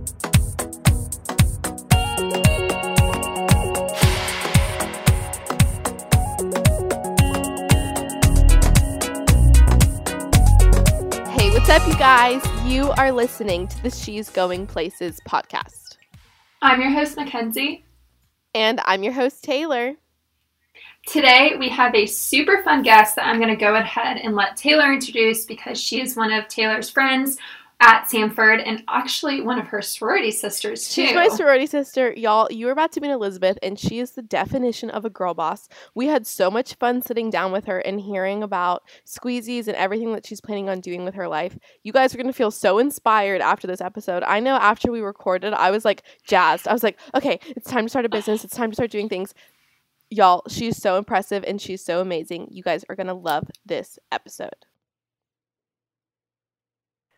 Hey, what's up, you guys? You are listening to the She's Going Places podcast. I'm your host, Mackenzie. And I'm your host, Taylor. Today, we have a super fun guest that I'm going to go ahead and let Taylor introduce because she is one of Taylor's friends at Samford and actually one of her sorority sisters, too. She's my sorority sister. Y'all, you are about to meet Elizabeth, and she is the definition of a girl boss. We had so much fun sitting down with her and hearing about squeezies and everything that she's planning on doing with her life. You guys are going to feel so inspired after this episode. I know after we recorded, I was like jazzed. I was like, okay, it's time to start a business. It's time to start doing things. Y'all, she's so impressive and she's so amazing. You guys are going to love this episode.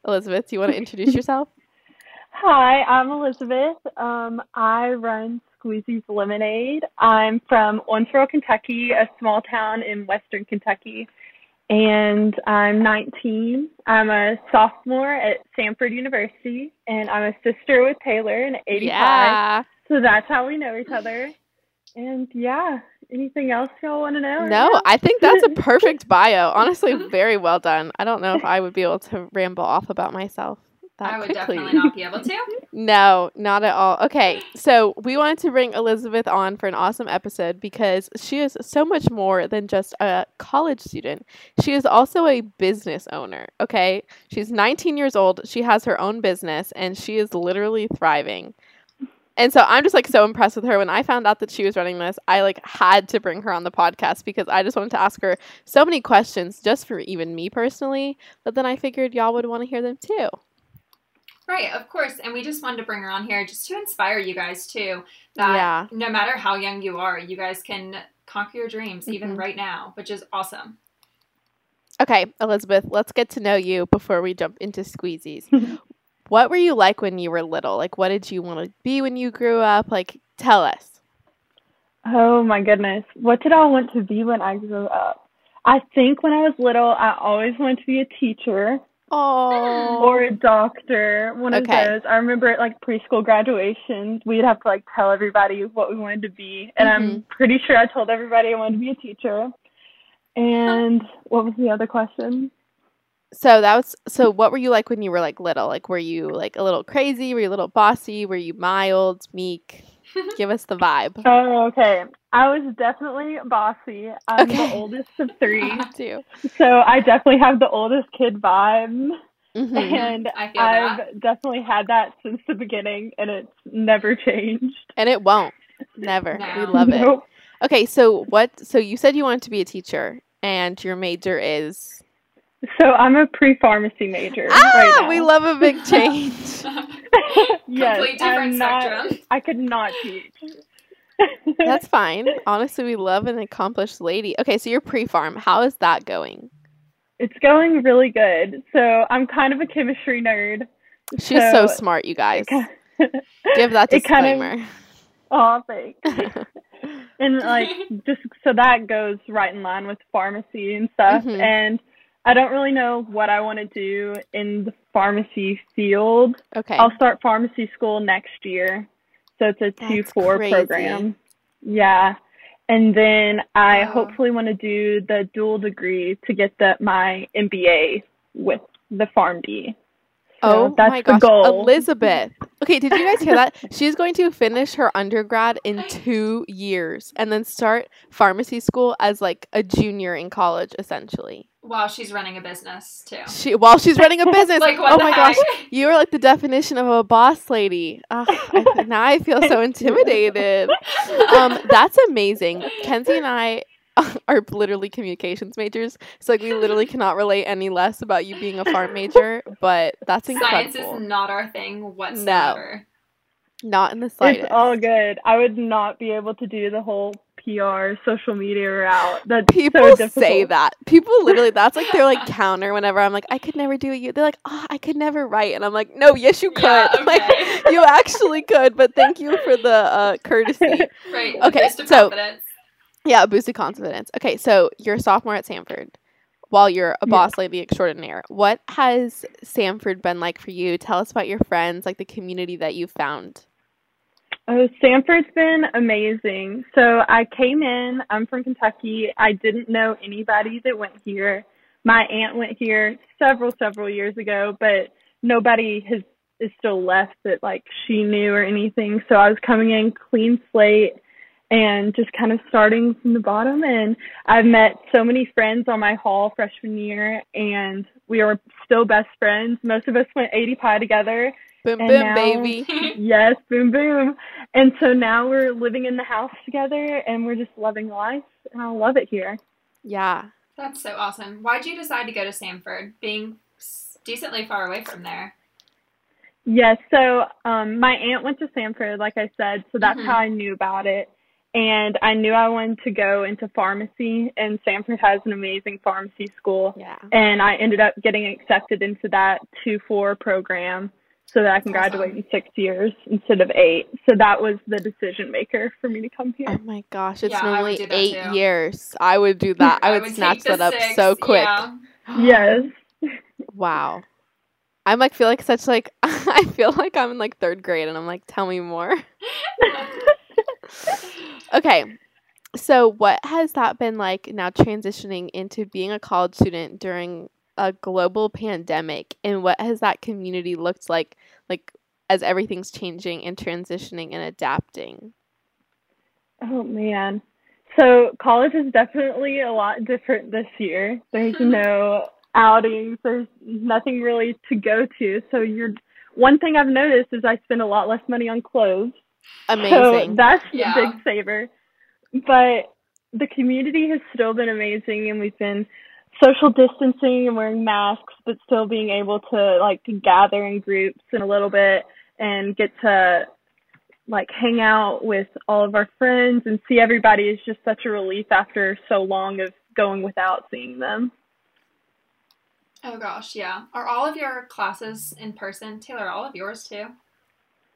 Elizabeth, do you want to introduce yourself? Hi, I'm Elizabeth. Um, I run Squeezy's Lemonade. I'm from Owensboro, Kentucky, a small town in western Kentucky. And I'm 19. I'm a sophomore at Samford University, and I'm a sister with Taylor in ADPi. Yeah. So that's how we know each other. And yeah, anything else y'all want to know? No, now? I think that's a perfect bio. Honestly, very well done. I don't know if I would be able to ramble off about myself that I would quickly. definitely not be able to. No, not at all. Okay, so we wanted to bring Elizabeth on for an awesome episode because she is so much more than just a college student. She is also a business owner, okay? She's 19 years old, she has her own business, and she is literally thriving. And so I'm just like so impressed with her. When I found out that she was running this, I like had to bring her on the podcast because I just wanted to ask her so many questions just for even me personally. But then I figured y'all would want to hear them too. Right, of course. And we just wanted to bring her on here just to inspire you guys, too. That Yeah. no matter how young you are, you guys can conquer your dreams even Mhm. right now, which is awesome. Okay, Elizabeth, let's get to know you before we jump into squeezies. what were you like when you were little? Like, what did you want to be when you grew up? Like, tell us. Oh my goodness. What did I want to be when I grew up? I think when I was little, I always wanted to be a teacher Oh, or a doctor, one of Okay. those. I remember at like preschool graduations, we'd have to like tell everybody what we wanted to be. And I'm mm-hmm. pretty sure I told everybody I wanted to be a teacher. And what was the other question? So that was so. What were you like when you were like little? Like, were you like a little crazy? Were you a little bossy? Were you mild, meek? Give us the vibe. Oh, okay. I was definitely bossy. I'm Okay. the oldest of three. too. So I definitely have the oldest kid vibe. Mhm. And I i've that. definitely had that since the beginning, and it's never changed. And it won't. Never. No. We love it. Okay, so what? So you said you wanted to be a teacher, and your major is. So I'm a pre-pharmacy major Ah, right now. we love a big change. yes, Complete different I'm not. I could not teach. That's fine. Honestly, we love an accomplished lady. Okay, so you're pre-pharm. How is that going? it's going really good. So I'm kind of a chemistry nerd. She's so, So, smart, you guys. It Give that it kind of- disclaimer. Oh, thanks. and like just so that goes right in line with pharmacy and stuff Mhm. and i don't really know what i want to do in the pharmacy field okay. i'll start pharmacy school next year so it's a That's 2-4 crazy. program yeah and then i Wow. hopefully want to do the dual degree to get the my mba with the pharmd oh that's my the gosh, goal Elizabeth. Okay, did you guys hear that? She's going to finish her undergrad in two years and then start pharmacy school as like a junior in college, essentially. While she's running a business, too. She while she's running a business. Like, what oh my heck? gosh, you are like the definition of a boss lady. Ugh, I, now I feel so intimidated. Um, that's amazing. Kenzie and I are literally communications majors, so like we literally cannot relate any less about you being a pharm major. But that's incredible. Science incredible. is not our thing whatsoever. Not in the slightest. It's all good. I would not be able to do the whole PR social media route. That's People so say that. People literally, that's like their like counter whenever I'm like, I could never do it. You, they're like, oh, I could never write, and I'm like, no, yes, you could. Yeah, Like, you actually could. But thank you for the uh, courtesy. Right. Okay, Boost of so- confidence. Yeah, boosted confidence. Okay, so you're a sophomore at Samford. while you're a boss lady extraordinaire. What has Samford been like for you? Tell us about your friends, like the community that you found. Oh, Samford's been amazing. So I came in, I'm from Kentucky. I didn't know anybody that went here. My aunt went here several, several years ago, but nobody has is still left that like she knew or anything. So I was coming in clean slate and just kind of starting from the bottom and I've met so many friends on my hall freshman year and we are still best friends. Most of us went ADPi together Boom, And boom, now- baby. Yes, boom, boom. And so now we're living in the house together and we're just loving life. And I love it here. Yeah. That's so awesome. Why'd you decide to go to Samford, being decently far away from there? Yes, so um, my aunt went to Samford, like I said, so that's Mhm. how I knew about it. And I knew I wanted to go into pharmacy, and Samford has an amazing pharmacy school. Yeah. And I ended up getting accepted into that 2 4 program so that I can Awesome. graduate in six years instead of eight. So that was the decision maker for me to come here. Oh my gosh, it's Yeah, normally eight too. years. I would do that. I would, take snatch that up six, so quick. yeah. Yes. Wow. I'm like feel like such like I feel like I'm in like third grade and I'm like, tell me more. Okay. So what has that been like now transitioning into being a college student during a global pandemic and what has that community looked like like as everything's changing and transitioning and adapting? Oh man. So college is definitely a lot different this year. There's no outings, there's nothing really to go to. So you're one thing I've noticed is I spend a lot less money on clothes. amazing So that's Yeah. a big saver. But the community has still been amazing and we've been social distancing and wearing masks but still being able to like gather in groups in a little bit and get to like hang out with all of our friends and see everybody is just such a relief after so long of going without seeing them. Oh gosh, yeah. Are all of your classes in person? Taylor, all of yours too?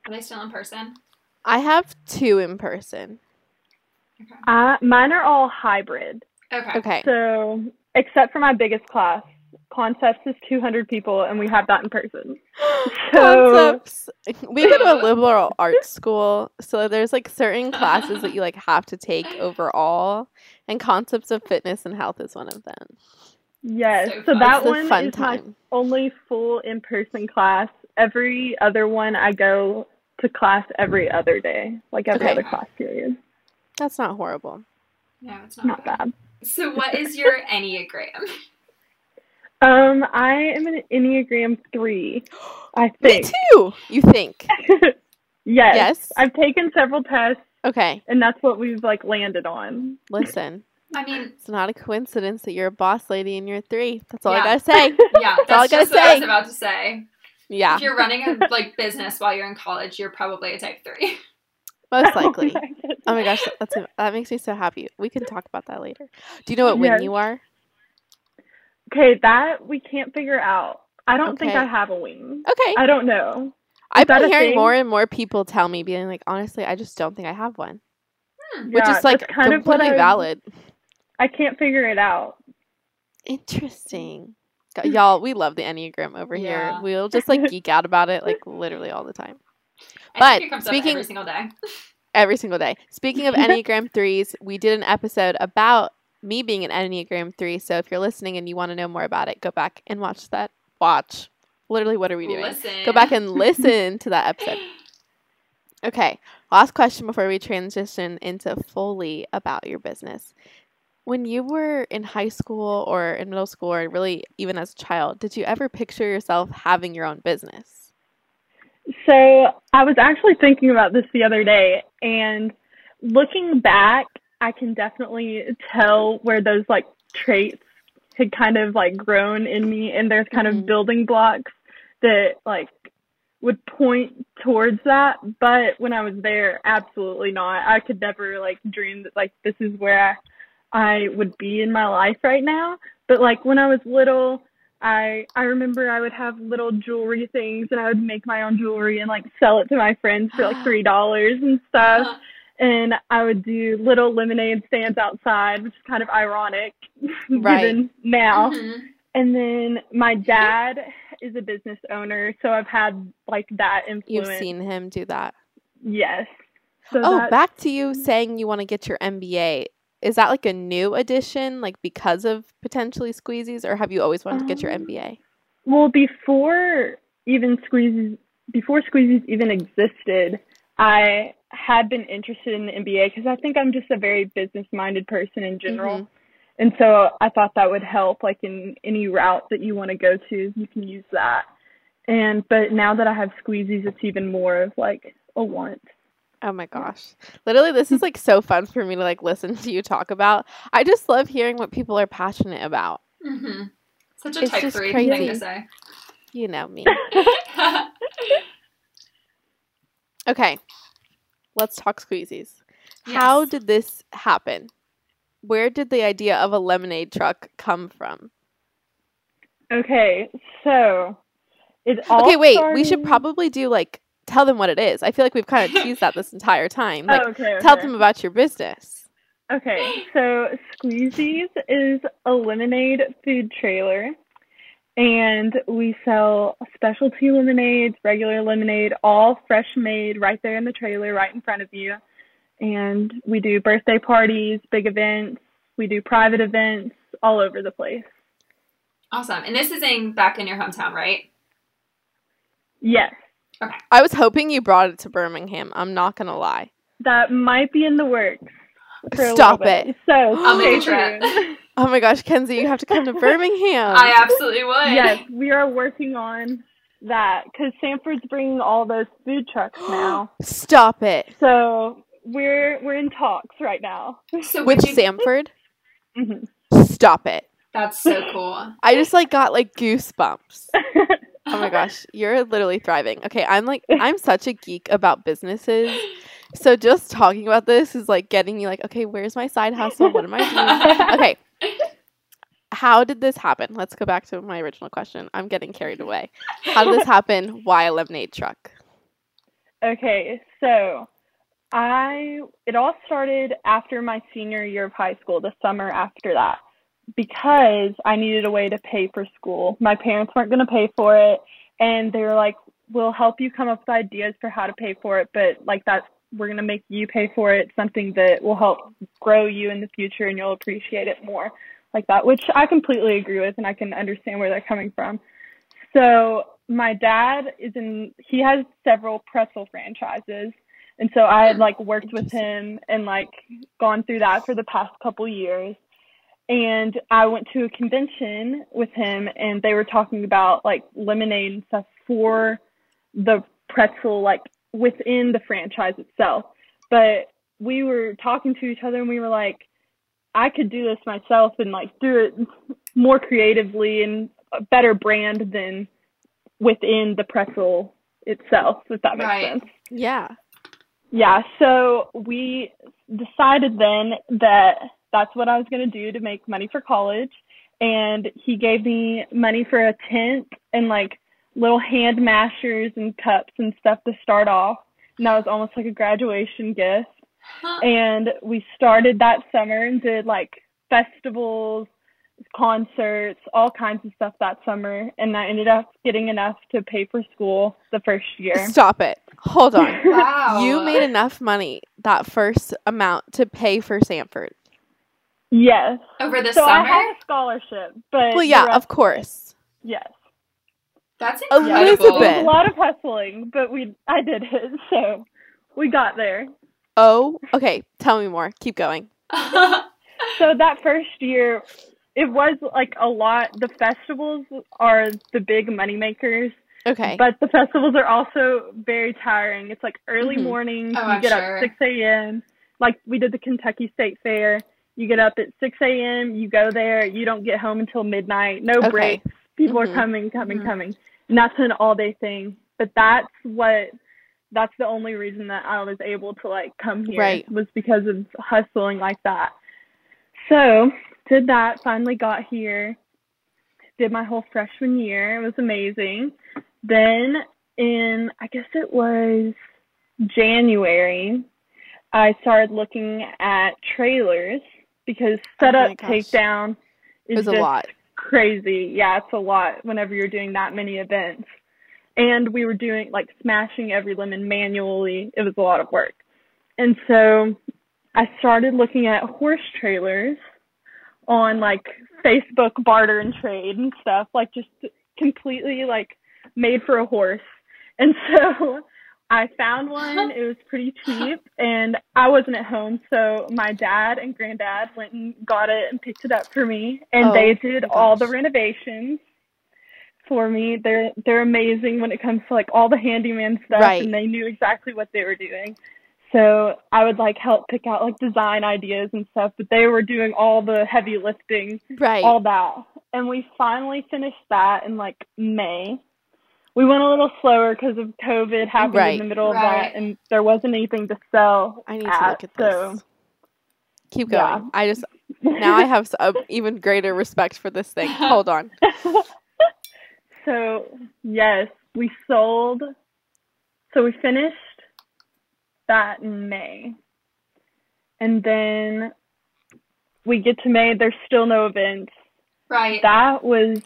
Are they still in person? I have two in person. Uh, mine are all hybrid. Okay. Okay. So, except for my biggest class, Concepts is 200 people, and we have that in person. So- Concepts. We go to a liberal arts school, so there's like certain classes that you like have to take overall, and concepts of fitness and health is one of them. Yes, So so, that one fun is my only full in person class. Every other one, I go to class every other day, like every Okay. other class period. That's not horrible. No, it's not, Not bad. bad. So what is your Enneagram? Um, I am an Enneagram 3, I think. Me think. too. You think? yes. Yes. I've taken several tests, Okay. and that's what we've like landed on. Listen, I mean, it's not a coincidence that you're a boss lady and you're three. That's all Yeah. I gotta say. yeah, That's all I gotta just what I was say. about to say. Yeah, If you're running a like business while you're in college, you're probably a type three. Most likely. my. Oh my gosh, that's that makes me so happy. We can talk about that later. Do you know what wing you are? Okay, that we can't figure out. I don't think I have a wing. Okay. I don't know. I've been hearing thing? more and more people tell me, being like, honestly, I just don't think I have one, Hmm. which Yeah, is like kind of completely I- valid. I can't figure it out. Interesting. Y'all, we love the Enneagram over here. We'll just like geek out about it like literally all the time. But think it comes speaking- every single day. Every single day. Speaking of Enneagram 3s, we did an episode about me being an Enneagram 3. So if you're listening and you want to know more about it, go back and watch that. Watch. Literally, what are we doing? Listen. Go back and listen to that episode. Okay, last question before we transition into fully about your business. When you were in high school or in middle school or really even as a child, did you ever picture yourself having your own business? So I was actually thinking about this the other day, and looking back, I can definitely tell where those like traits had kind of like grown in me, and there's kind Mhm. of building blocks that like would point towards that. But when I was there, absolutely not. I could never like dream that like this is where I would be in my life right now. But like when I was little, I I remember I would have little jewelry things and I would make my own jewelry and like sell it to my friends for like three dollars and stuff. And I would do little lemonade stands outside, which is kind of ironic Right. given now. Mhm. And then my dad is a business owner, so I've had like that influence. You've seen him do that. Yes. So Oh, back to you saying you want to get your MBA. Is that like a new addition, like because of potentially squeezies, or have you always wanted to get your Um, MBA? Well, before even Squeezies, before Squeezies even existed, I had been interested in the MBA because I think I'm just a very business-minded person in general. Mhm. And so I thought that would help, like in any route that you want to go to, you can use that. And but now that I have Squeezies, it's even more of like a want. Oh my gosh. Literally this is like so fun for me to like listen to you talk about. I just love hearing what people are passionate about. Mhm. Such a It's type just three thing to say. You know me. Okay. Let's talk squeezies. How did this happen? Where did the idea of a lemonade truck come from? Okay, so it all Okay, wait. We should probably do like tell them what it is. I feel like we've kind of teased that this entire time. Like oh, okay, tell them about your business. Okay, so Squeezies is a lemonade food trailer, and we sell specialty lemonades, regular lemonade, all fresh made right there in the trailer, right in front of you. And we do birthday parties, big events, we do private events all over the place. Awesome. And this is in back in your hometown, right? Yes, I was hoping you brought it to Birmingham. I'm not gonna lie. that might be in the works. Stop little bit. it. So I'll make a trip. Oh my gosh, Kenzie, you have to come to Birmingham. I absolutely would. yes, we are working on that because Samford's bringing all those food trucks now. Stop it. So we're we're in talks right now. So With would you, Samford? Mhm. Stop it. that's so cool. I just like got like goosebumps. Oh my gosh, you're literally thriving. Okay, I'm like I'm such a geek about businesses. So just talking about this is like getting me like, okay, where's my side hustle? What am I doing? Okay. How did this happen? Let's go back to my original question. I'm getting carried away. How did this happen? Why a lemonade truck? okay, so I it all started after my senior year of high school, the summer after that, because I needed a way to pay for school. My parents weren't going to pay for it, and they were like, "We'll help you come up with ideas for how to pay for it, but like that's we're going to make you pay for it, something that will help grow you in the future, and you'll appreciate it more." Like that, which I completely agree with, and I can understand where they're coming from. So my dad is in he has several pretzel franchises and so I had like worked with him and like gone through that for the past couple years. And I went to a convention with him and they were talking about like lemonade and stuff for the pretzel like within the franchise itself. But we were talking to each other and we were like I could do this myself and like do it more creatively and a better brand than within the pretzel itself, if that makes Right. sense. Yeah. Yeah, so we decided then that that's what I was going to do to make money for college. And he gave me money for a tent and like little hand mashers and cups and stuff to start off. And that was almost like a graduation gift. Huh. And we started that summer and did like festivals, concerts, all kinds of stuff that summer. And I ended up getting enough to pay for school the first year. Stop it. Hold on. Wow. You made enough money that first amount to pay for Samford. Yes. over the so I had a scholarship, but Well, yeah, of course. yes. That's incredible. Elizabeth. a lot of hustling, but we I did it, so we got there. Oh, okay. Tell me more. Keep going. So that first year, it was like a lot. The festivals are the big money makers, Okay. but the festivals are also very tiring. It's like early Mhm. mornings. Oh, you I'm get sure. up 6 a.m. Like we did the Kentucky State Fair. You get up at 6 a.m. You go there. You don't get home until midnight. No Okay. breaks. People Mhm. are coming, coming, Mhm. coming. And that's an all day thing. But that's what that's the only reason that I was able to like come here Right. was because of hustling like that. So did that, finally got here, did my whole freshman year. It was amazing. Then in I guess it was January, I started looking at trailers because Oh setup gosh. takedown is a just lot. crazy. Yeah, it's a lot whenever you're doing that many events. And we were doing like smashing every lemon manually. It was a lot of work. And so I started looking at horse trailers on like Facebook barter and trade and stuff, like just completely like made for a horse. And so I found one. It was pretty cheap and I wasn't at home, so my dad and granddad went and got it and picked it up for me and Oh, they did all the renovations for me. They're they're amazing when it comes to like all the handyman stuff Right. and they knew exactly what they were doing. So I would like help pick out like design ideas and stuff, but they were doing all the heavy lifting, Right. all that. And we finally finished that in like May. We went a little slower because of COVID happened Right. in the middle of that, and there wasn't anything to sell. I need to look at so this. Keep going. yeah. I just now I have a even greater respect for this thing. Hold on. so yes, we sold. So we finished that in May, and then we get to May. There's still no events. Right. That was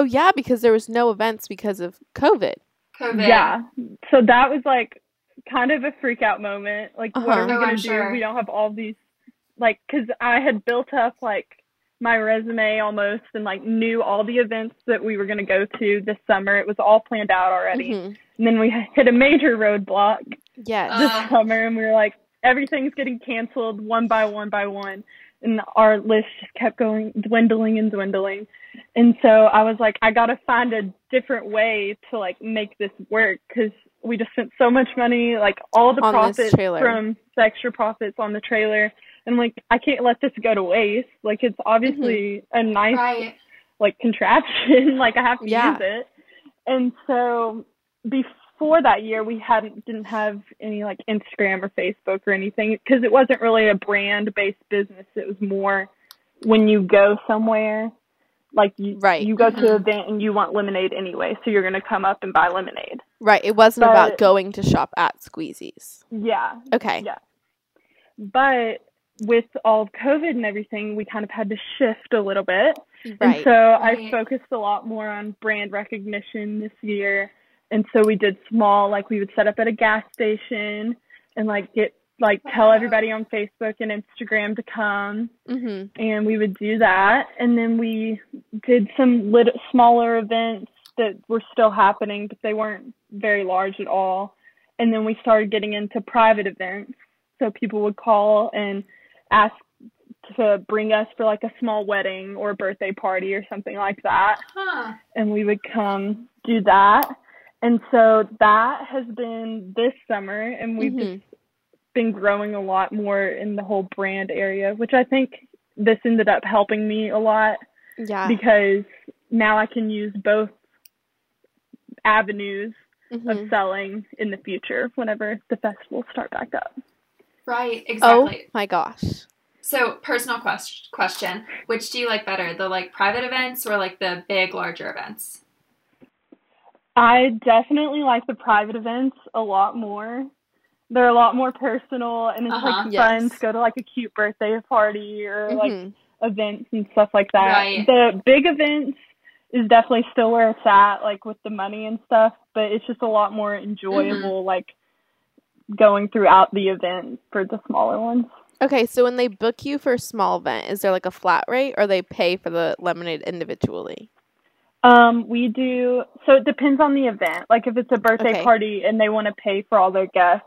Oh yeah, because there was no events because of COVID. COVID. yeah. So that was like kind of a freak out moment. Like, what Uh-huh. are we Oh, gonna I'm do? sure. We don't have all these like because I had built up like my resume almost and like knew all the events that we were gonna go to this summer. It was all planned out already. Mhm. And then we hit a major roadblock Yes. this Uh. summer, and we were like, everything's getting canceled one by one by one, and our list just kept going dwindling and dwindling. And so I was like, I gotta find a different way to like make this work because we just spent so much money, like all the On profits from the extra profits on the trailer. And like, I can't let this go to waste. Like, it's obviously mm-hmm. a nice Right. like contraption like i have to Yeah. use it and so before that year we hadn't didn't have any like instagram or facebook or anything because it wasn't really a brand based business it was more when you go somewhere like you Right. you go to an mm-hmm. event and you want lemonade anyway so you're going to come up and buy lemonade Right. It wasn't about going to shop at Squeezies. yeah Okay. Yeah. but with all of covid and everything we kind of had to shift a little bit And Right. so I focused a lot more on brand recognition this year. And so we did small, like we would set up at a gas station and like get like tell everybody on Facebook and Instagram to come mhm. and we would do that. And then we did some lit- smaller events that were still happening, but they weren't very large at all. And then we started getting into private events. So people would call and ask to bring us for like a small wedding or a birthday party or something like that. Huh. And we would come do that. And so that has been this summer, and we've Mhm. just been growing a lot more in the whole brand area, which I think this ended up helping me a lot Yeah. because now I can use both avenues Mhm. of selling in the future whenever the festivals start back up. Right. exactly. Oh Exactly. my gosh. So, personal quest- question: Which do you like better, the like private events or like the big, larger events? I definitely like the private events a lot more. They're a lot more personal and it's Uh-huh. like fun Yes. to go to like a cute birthday party or like Mhm. events and stuff like that. Right. The big events is definitely still where it's at, like with the money and stuff, but it's just a lot more enjoyable, like going throughout the event for the smaller ones. Okay, so when they book you for a small event, is there like a flat rate or they pay for the lemonade individually? Um, we do so it depends on the event. Like if it's a birthday Okay. party and they want to pay for all their guests,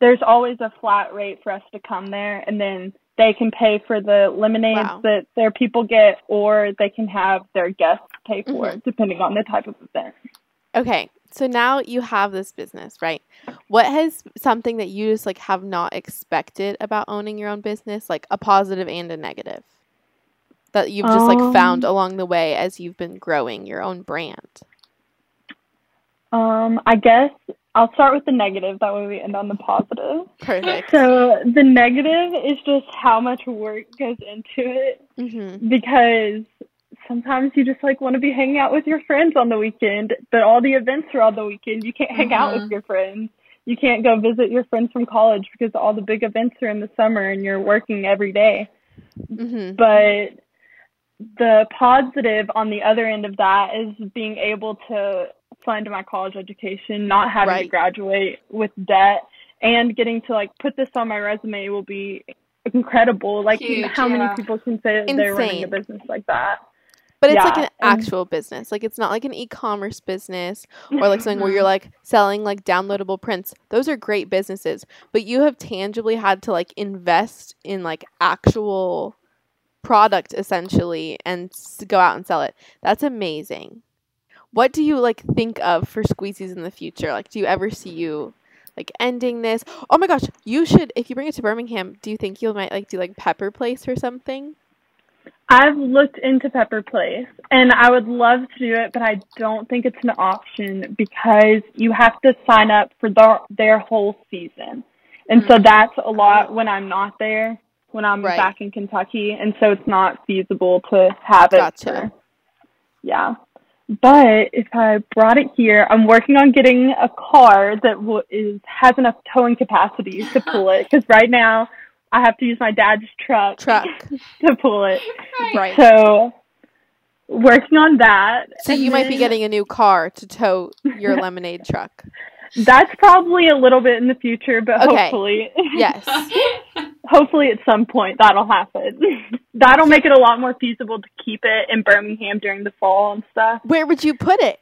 there's always a flat rate for us to come there and then they can pay for the lemonades Wow. that their people get or they can have their guests pay for Mhm. it depending on the type of event. Okay, so now you have this business, right? What has something that you just like have not expected about owning your own business, like a positive and a negative, that you've just like found Um, along the way as you've been growing your own brand? Um, I guess I'll start with the negative, that way we end on the positive. Perfect. So the negative is just how much work goes into it hmm because sometimes you just like want to be hanging out with your friends on the weekend, but all the events are on the weekend. You can't hang out with your friends. you can't go visit your friends from college because all the big events are in the summer and you're working every day. hmm But the positive on the other end of that is being able to fund my college education, not having to graduate with debt, and getting to like put this on my resume will be incredible. Like Huge, how many people can say they're running a business like that? But it's like an actual business. Like it's not like an e-commerce business or like something where you're Mhm. like selling like downloadable prints. Those are great businesses, but you have tangibly had to like invest in like actual product essentially and s- go out and sell it. That's amazing. What do you like think of for squeezies in the future? Like do you ever see you like ending this? Oh my gosh, you should if you bring it to Birmingham, do you think you might like do like Pepper Place or something? I've looked into Pepper Place and I would love to do it, but I don't think it's an option because you have to sign up for their their whole season. And so Mm. that's a lot when I'm not there, when I'm Right. back in Kentucky, and so it's not feasible to have it. Gotcha. for- yeah. But if I brought it here, I'm working on getting a car that w- is has enough towing capacity to pull it because right now I have to use my dad's truck Truck. to pull it. Right. So working on that. So and you might be getting a new car to tow your lemonade truck. That's probably a little bit in the future, but Okay. hopefully Yes. hopefully at some point that'll happen. that'll make it a lot more feasible to keep it in Birmingham during the fall and stuff. Where would you put it?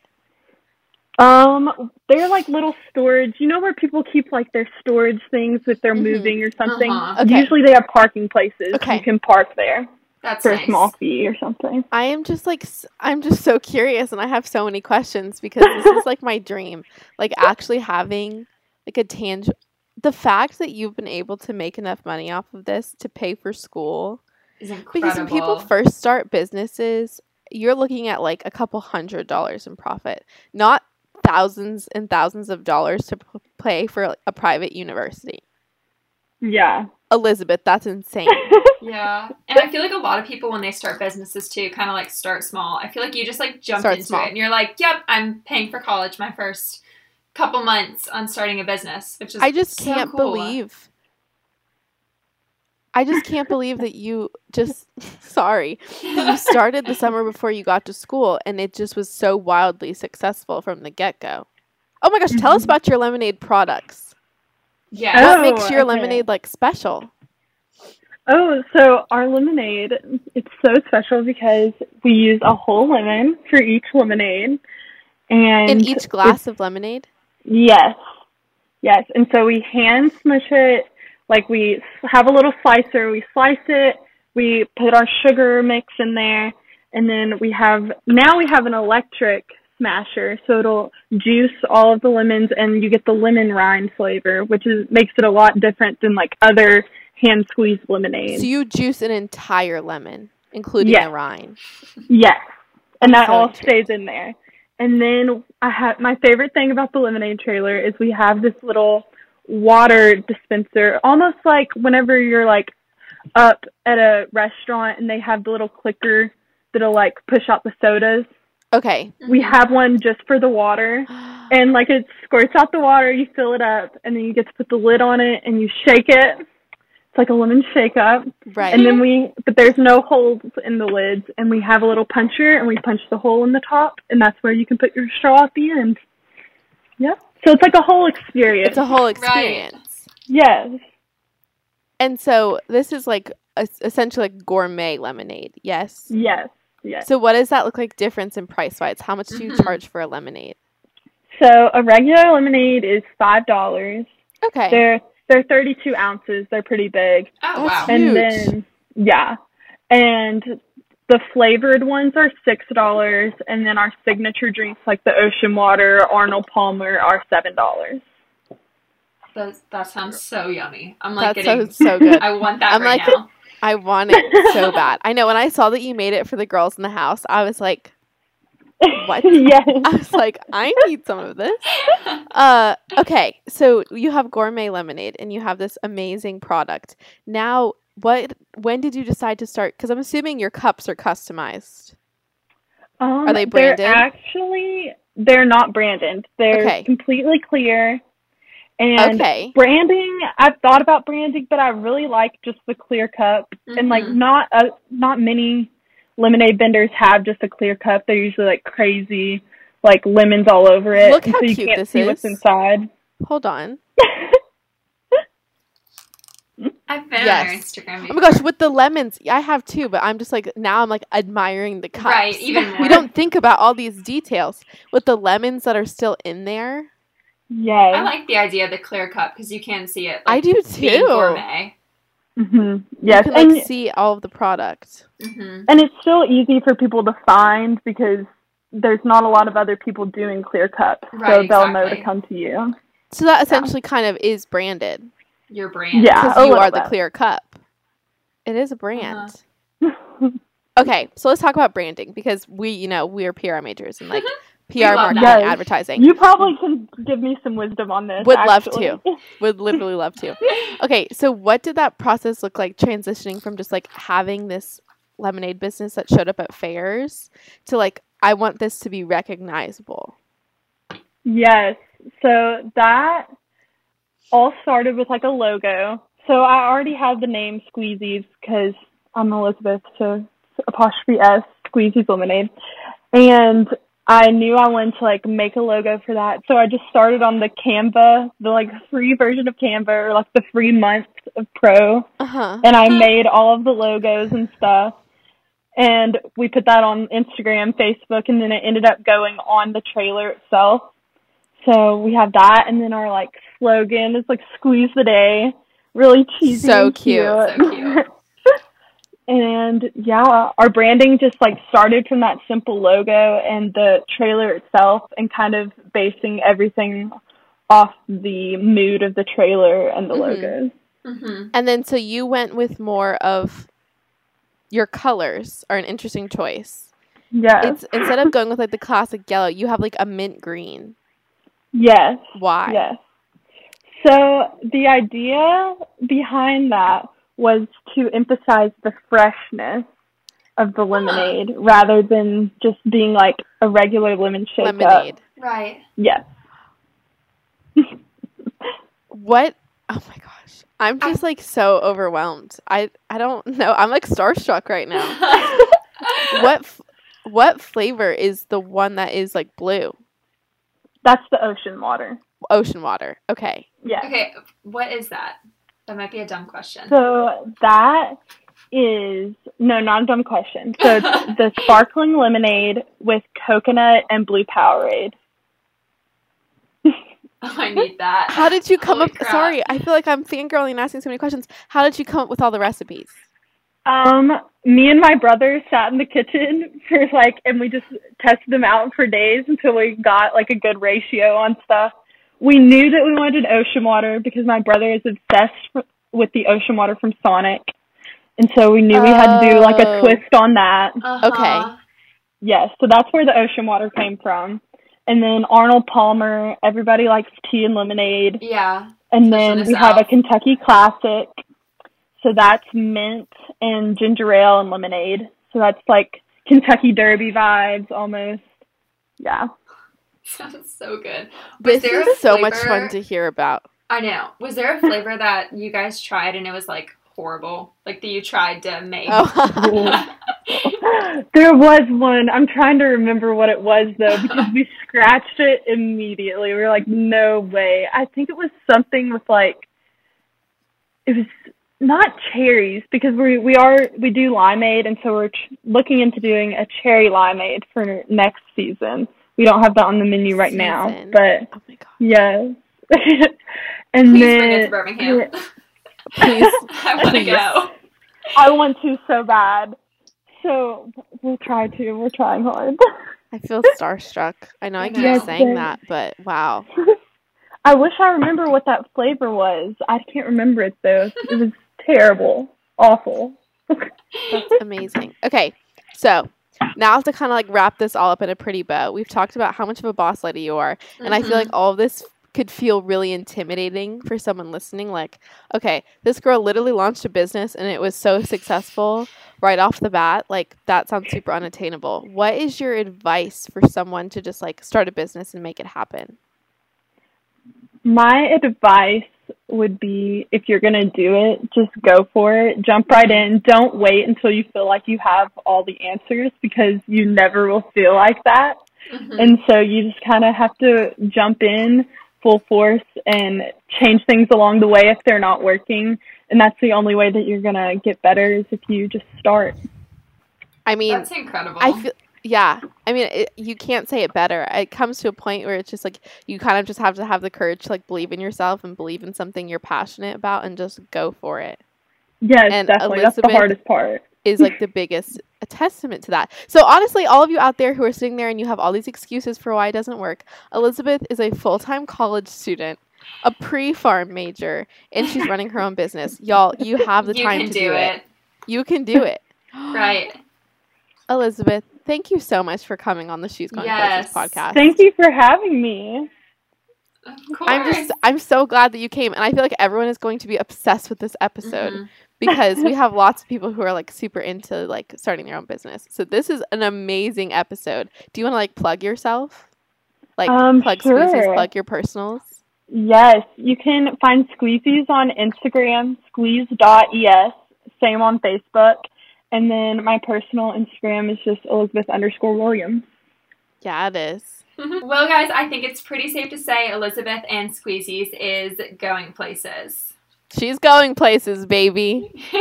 Um they're like little storage you know where people keep like their storage things if they're Mhm. moving or something? Uh-huh. Okay. Usually they have parking places. Okay. You can park there That's for nice. a small fee or something. I am just like I'm just so curious and I have so many questions because this is like my dream. Like actually having like a tangible the fact that you've been able to make enough money off of this to pay for school Is incredible. because when people first start businesses you're looking at like a couple hundred dollars in profit not thousands and thousands of dollars to p- pay for like, a private university Yeah. Elizabeth that's insane Yeah, and I feel like a lot of people when they start businesses too, kind of like start small. I feel like you just like jump Start into small. it, and you're like, "Yep, I'm paying for college my first couple months on starting a business," which is I just so can't cool. believe. I just can't believe that you just sorry. You started the summer before you got to school and it just was so wildly successful from the get-go. Oh my gosh, tell us Mhm. about your lemonade products. Yeah, What Oh, makes your okay. lemonade like special? Oh, so our lemonade, it's so special because we use a whole lemon for each lemonade. And In each glass of lemonade? Yes. Yes. And so we hand smush it, like we have a little slicer, we slice it, we put our sugar mix in there, and then we have, now we have an electric smasher, so it'll juice all of the lemons and you get the lemon rind flavor, which is, makes it a lot different than like other hand squeezed lemonade. So you juice an entire lemon, including Yes. the rind. Yes. And that So all stays in there. And then I have my favorite thing about the lemonade trailer is we have this little water dispenser, almost like whenever you're like up at a restaurant and they have the little clicker that'll like push out the sodas. Okay. We have one just for the water. And like it squirts out the water, you fill it up, and then you get to put the lid on it and you shake it. It's like a lemon shake up. right. And then we, but there's no holes in the lids, and we have a little puncher, and we punch the hole in the top, and that's where you can put your straw at the end. Yep. So it's like a whole experience. it's a whole Right. experience. yes. And so this is like a, essentially like gourmet lemonade. Yes. Yes. Yes. So what does that look like difference in price wise? How much do you Mhm. charge for a lemonade? So a regular lemonade is five dollars. Okay. They're they're 32 ounces. They're pretty big. Oh That's wow. huge. And then yeah, and the flavored ones are six dollars, and then our signature drinks like the Ocean Water, Arnold Palmer, are seven dollars. That, that sounds so yummy. I'm like that getting. sounds so good. I want that I'm right like- now. I want it so bad. I know when I saw that you made it for the girls in the house, I was like, What? yes. I was like, I need some of this. Uh, okay, so you have gourmet lemonade and you have this amazing product. Now, what? When did you decide to start? Because I'm assuming your cups are customized. Um, Are they branded? They're actually they're not branded. They're Okay. completely clear, And Okay. branding, I've thought about branding, but I really like just the clear cup. And like Mhm. not a, not many lemonade vendors have just a clear cup. They're usually like crazy, like lemons all over it. Look and how so you cute can't this see what's is. inside. Hold on. I've been on Yes. your Instagram Oh my gosh, with the lemons, I have too, but I'm just like now I'm like admiring the cups. Right, even more. We don't think about all these details with the lemons that are still in there. Yes. I like the idea of the clear cup because you can see it. I Like, do being too. gourmet. hmm Yes. You can and like see all of the product. hmm and it's still easy for people to find because there's not a lot of other people doing clear cups, so they'll know to come to you. So that essentially kind of is branded Your brand. Yeah. because you little are the clear cup. It is a brand. Uh-huh. Okay, so let's talk about branding because we, you know, we are PR majors and like PR marketing that. and advertising. you probably can give me some wisdom on this. Would love to. Would literally love to. Okay, so what did that process look like transitioning from just like having this lemonade business that showed up at fairs to like I want this to be recognizable? Yes. So that all started with like a logo. So I already have the name Squeezies because I'm Elizabeth, so apostrophe S, Squeezies Lemonade. And I knew I wanted to like make a logo for that. So I just started on the Canva, the like free version of Canva or like the free month of Pro. Uh-huh. and I made all of the logos and stuff. And we put that on Instagram, Facebook, and then it ended up going on the trailer itself. So we have that, and then our like slogan is like "Squeeze the Day," really cheesy, So and cute. So cute. and yeah, our branding just like started from that simple logo and the trailer itself, and kind of basing everything off the mood of the trailer and the Mhm. logos. hmm And then so you went with more of your colors are an interesting choice. Yeah. It's instead of going with like the classic yellow, you have like a mint green. yes. Why? Yes. So the idea behind that was to emphasize the freshness of the lemonade rather than just being like a regular lemon shake up. Lemonade. Right. Yes. What? Oh my gosh. I'm just like so overwhelmed. I I don't know. I'm like starstruck right now. what f- what flavor is the one that is like blue? That's the ocean water. Ocean water. Okay. Yeah. Okay, what is that? That might be a dumb question. So that is no, not a dumb question. So it's the sparkling lemonade with coconut and blue Powerade. Oh, I need that. How did you come Holy up? crap. Sorry, I feel like I'm fangirling and asking so many questions. How did you come up with all the recipes? Um, me and my brother sat in the kitchen for like, and we just tested them out for days until we got like a good ratio on stuff. We knew that we wanted ocean water because my brother is obsessed with the ocean water from Sonic, and so we knew we had to do like a Oh. twist on that. Uh-huh. Yes, so that's where the ocean water came from. And then Arnold Palmer, everybody likes tea and lemonade. Yeah. And then in the we have a Kentucky Classic. So that's mint and ginger ale and lemonade. So that's like Kentucky Derby vibes almost. Yeah. Sounds so good. Was This there is a so much fun to hear about. I know. Was there a flavor that you guys tried and it was like horrible? Like that you tried to make? Oh. there was one. I'm trying to remember what it was though because we scratched it immediately. We were like, no way. I think it was something with like, it was not cherries because we we are we do limeade and so we're ch- looking into doing a cherry limeade for next season. We don't have that on the menu right now, but oh my god. yes. and Please then bring it to Birmingham. Please. I want to go. I want to so bad. So we'll try to. We're trying hard. I feel starstruck. I know I keep Yes, saying same. that, but wow. I wish I remember what that flavor was. I can't remember it though. It was terrible, awful. That's amazing. Okay, so now to kind of like wrap this all up in a pretty bow, we've talked about how much of a boss lady you are, and I feel mm-hmm. like all of this could feel really intimidating for someone listening. Like, okay, this girl literally launched a business and it was so successful right off the bat. Like, that sounds super unattainable. What is your advice for someone to just like start a business and make it happen? My advice would be if you're going to do it, just go for it. Jump right in. Don't wait until you feel like you have all the answers because you never will feel like that. Mhm. And so you just kind of have to jump in full force and change things along the way if they're not working. And that's the only way that you're going to get better is if you just start. I mean, That's incredible. I feel yeah. I mean, it, you can't say it better. It comes to a point where it's just like you kind of just have to have the courage to like believe in yourself and believe in something you're passionate about and just go for it. Yes, And definitely. That's the Elizabeth- hardest part. Is like the biggest a testament to that. So honestly, all of you out there who are sitting there and you have all these excuses for why it doesn't work, Elizabeth is a full-time college student, a pre-pharm major, and she's running her own business. Y'all, you have the you time to do it. You can do it. Right. Elizabeth, thank you so much for coming on the She's Going Yes. Places podcast. Thank you for having me. Of course. I'm just I'm so glad that you came and I feel like everyone is going to be obsessed with this episode Mhm. because we have lots of people who are like super into like starting their own business. So this is an amazing episode. Do you want to like plug yourself? Like Um, plug Squeezies, sure. plug your personals. Yes, you can find Squeezies on Instagram, squeeze.es, same on Facebook. And then my personal Instagram is just Elizabeth underscore Williams. Yeah, it is. Mm-hmm. well, guys, I think it's pretty safe to say Elizabeth and Squeezies is going places. She's going places, baby.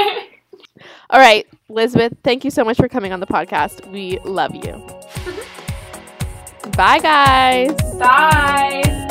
All right, Elizabeth, thank you so much for coming on the podcast. We love you. Mm-hmm. Bye guys. Bye.